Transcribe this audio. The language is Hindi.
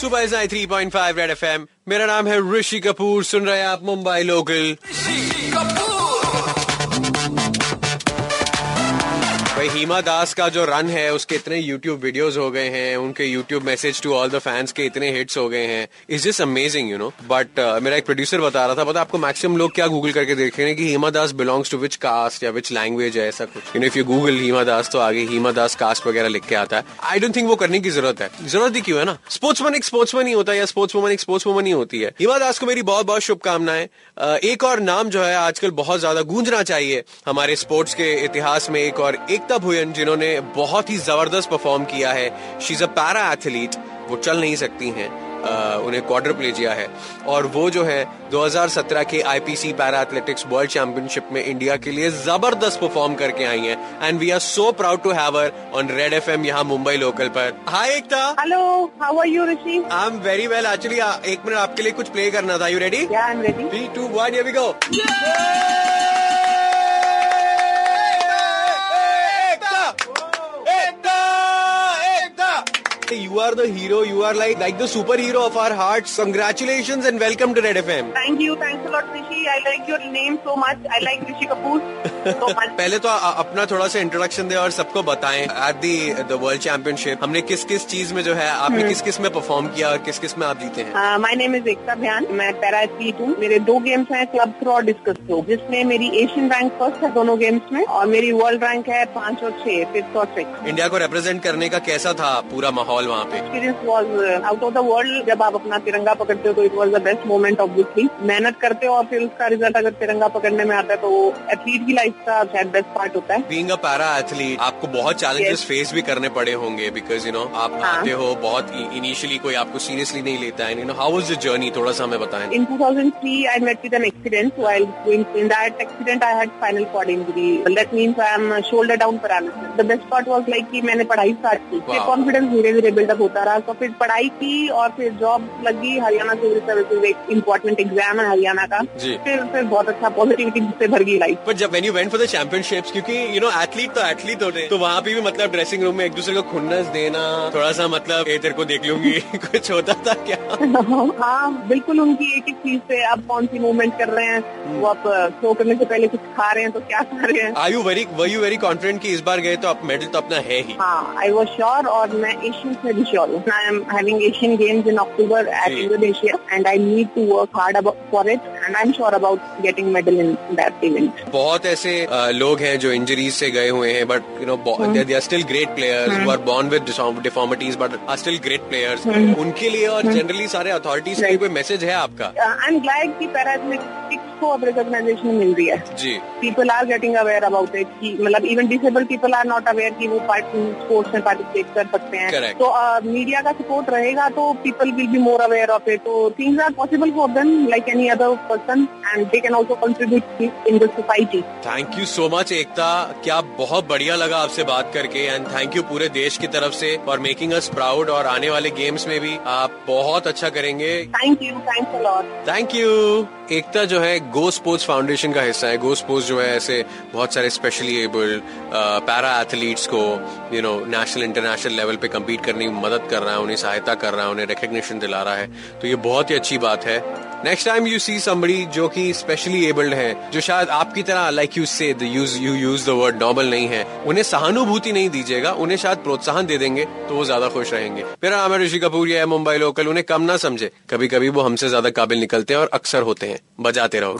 सुबह three point five Red F मेरा नाम है ऋषि कपूर, सुन रहे हैं आप मुंबई लोकल। हिमा दास का जो रन है, उसके इतने यूट्यूब वीडियोस हो गए हैं, उनके YouTube message to all the fans के इतने हिट्स हो गए हैं। Is just amazing you know but मेरा एक प्रोड्यूसर बता रहा था, पता आपको मैक्सिमम लोग क्या गूगल करके देख रहे हैं कि Hima Das belongs to which caste या विच लैंग्वेज है, ऐसा कुछ। You know if you Google Hima Das तो आगे हिमा दास कास्ट वगैरह लिख के आता है। आई डोंट थिंक वो करने की ज़रूरत है। ज़रूरत ही क्यों है ना? स्पोर्ट्समैन एक स्पोर्ट्समैन ही होता है या स्पोर्ट्स वुमन एक स्पोर्ट्स वुमन ही होती है। हिमा दास को मेरी बहुत बहुत शुभकामनाएँ। एक और नाम जो है, आजकल बहुत ज़्यादा गूंजना चाहिए हमारे स्पोर्ट्स के इतिहास में एक और एकता भुयन जिन्होंने बहुत ही ज़बरदस्त परफॉर्म किया है। She is a para athlete वो चल नहीं सकती हैं उन्हें क्वार्टर प्लेजिया है। और वो जो है 2017 के IPC para athletics world championship में इंडिया के लिए ज़बरदस्त परफॉर्म करके आई हैं। And we are so proud to have her on Red FM यहाँ मुंबई लोकल पर। Hi Ekta hello how are you Rishi I am very well actually एक मिनट आपके लिए कुछ प्ले करना था। You ready I am ready three two one here we go You are the hero. You are like like the superhero of our hearts. Congratulations and welcome to Red FM. Thank you. Thanks a lot, Rishi. I like your name so much. I like Rishi Kapoor so much. पहले तो अपना थोड़ा सा इंट्रोडक्शन दे और सबको बताएँ at the the world championship हमने किस किस चीज़ में जो है आपने किस किसमें परफॉर्म किया और किस किसमें आप जीते हैं my name is Ekta Bhyan मैं पैरा एथलीट हूँ मेरे दो गेम्स हैं क्लब थ्रो और डिस्कस थ्रो जिसमें मेरी एशियन रैंक फ़र्स्ट है दोनों गेम्स में और मेरी वर्ल्ड रैंक है पाँच और छह फिफ्थ और सिक्स इंडिया को रिप्रेजेंट करने का कैसा था पूरा माहौल माहौल वहाँ पे। Experience was out of the world जब आप अपना तिरंगा पकड़ते हो तो it was the best moment obviously मेहनत करते हो और फिर उसका रिज़ल्ट अगर तिरंगा पकड़ने में आता है तो एथलीट की लाइफ का शायद बेस्ट पार्ट होता है। बींग अ पैरा एथलीट आपको बहुत चैलेंजेस फेस भी करने पड़े होंगे बिकॉज़ यू नो आप हाँ. आते हो बहुत इनिशियली कोई आपको सीरियसली नहीं लेता है you know how was the journey थोड़ा सा हमें बताएँ। इन 2003 I met with an accident while going in that accident I had spinal cord injury. That means I am shoulder down paralysis. The best part was like कि मैंने पढ़ाई स्टार्ट की। कॉन्फिडेंस धीरे धीरे बिल्डअप होता रहा। तो फिर पढ़ाई की और फिर जॉब लगी हरियाणा सिविल सर्विसेज़ एक इम्पोर्टेंट एग्ज़ाम है हरियाणा का। फिर फिर बहुत अच्छा पॉजिटिविटी से भर गई लाइफ पर जब when you went for the championships क्योंकि यू नो एथलीट तो एथलीट होते हैं तो वहाँ पे भी मतलब ड्रेसिंग रूम में एक दूसरे को खुन्नस देना थोड़ा सा मतलब ए तेरे को देख लूँगी। कुछ होता था क्या? हाँ बिल्कुल उनकी एक एक चीज़ से आप कौन सी मूवमेंट कर रहे हैं वो आप शो करने से पहले कुछ खा रहे हैं तो क्या खा रहे हैं? I you very were you very confident की इस बार गए तो आप मेडल तो अपना है ही? हाँ आई वॉज़ श्योर और मैं एशियन में भी श्योर हूँ I am having Asian games in October at Indonesia and I need to work hard for it and I am sure about getting medal in that event बहुत ऐसे लोग हैं जो इंजरीज से गए हुए हैं but you know they are still great players who are born with deformities but are still great players उनके लिए और जनरली सारे अथॉरिटीज का कोई मैसेज है आपका? आई एम ग्लैड की पैरा को अब रिकॉग्नाइजेशन मिल रही है। जी। People are getting aware about it कि मतलब even disable people are not aware कि वो स्पोर्ट्स में पार्टिसिपेट कर सकते हैं। तो मीडिया का सपोर्ट रहेगा तो people will be more aware of it तो things are possible for them like any other person and they can also contribute in the society thank you so much Ekta क्या बहुत बढ़िया लगा आपसे बात करके एंड थैंक यू पूरे देश की तरफ़ से फॉर मेकिंग अस प्राउड और आने वाले गेम्स में भी आप बहुत अच्छा करेंगे। Thank you thank you Ekta जो है गो स्पोर्ट्स फाउंडेशन का हिस्सा है। गो स्पोर्ट्स जो है ऐसे बहुत सारे स्पेशली एबल्ड पैरा एथलीट्स को you know national international level पे कम्पीट करने की मदद कर रहा है, उन्हें सहायता कर रहा है, उन्हें रिकग्निशन दिला रहा है। तो ये बहुत ही अच्छी बात है। Next time you see somebody जो कि स्पेशली एबल्ड है, जो शायद आपकी तरह like you say you use the word normal नहीं है, उन्हें सहानुभूति नहीं दीजिएगा, उन्हें शायद प्रोत्साहन दे देंगे तो वो ज़्यादा खुश रहेंगे। मेरा नाम है ऋषि कपूर, ये मुंबई लोकल, उन्हें कम ना समझे। कभी कभी वो हमसे ज़्यादा काबिल निकलते हैं और अक्सर होते हैं। बजाते रहो।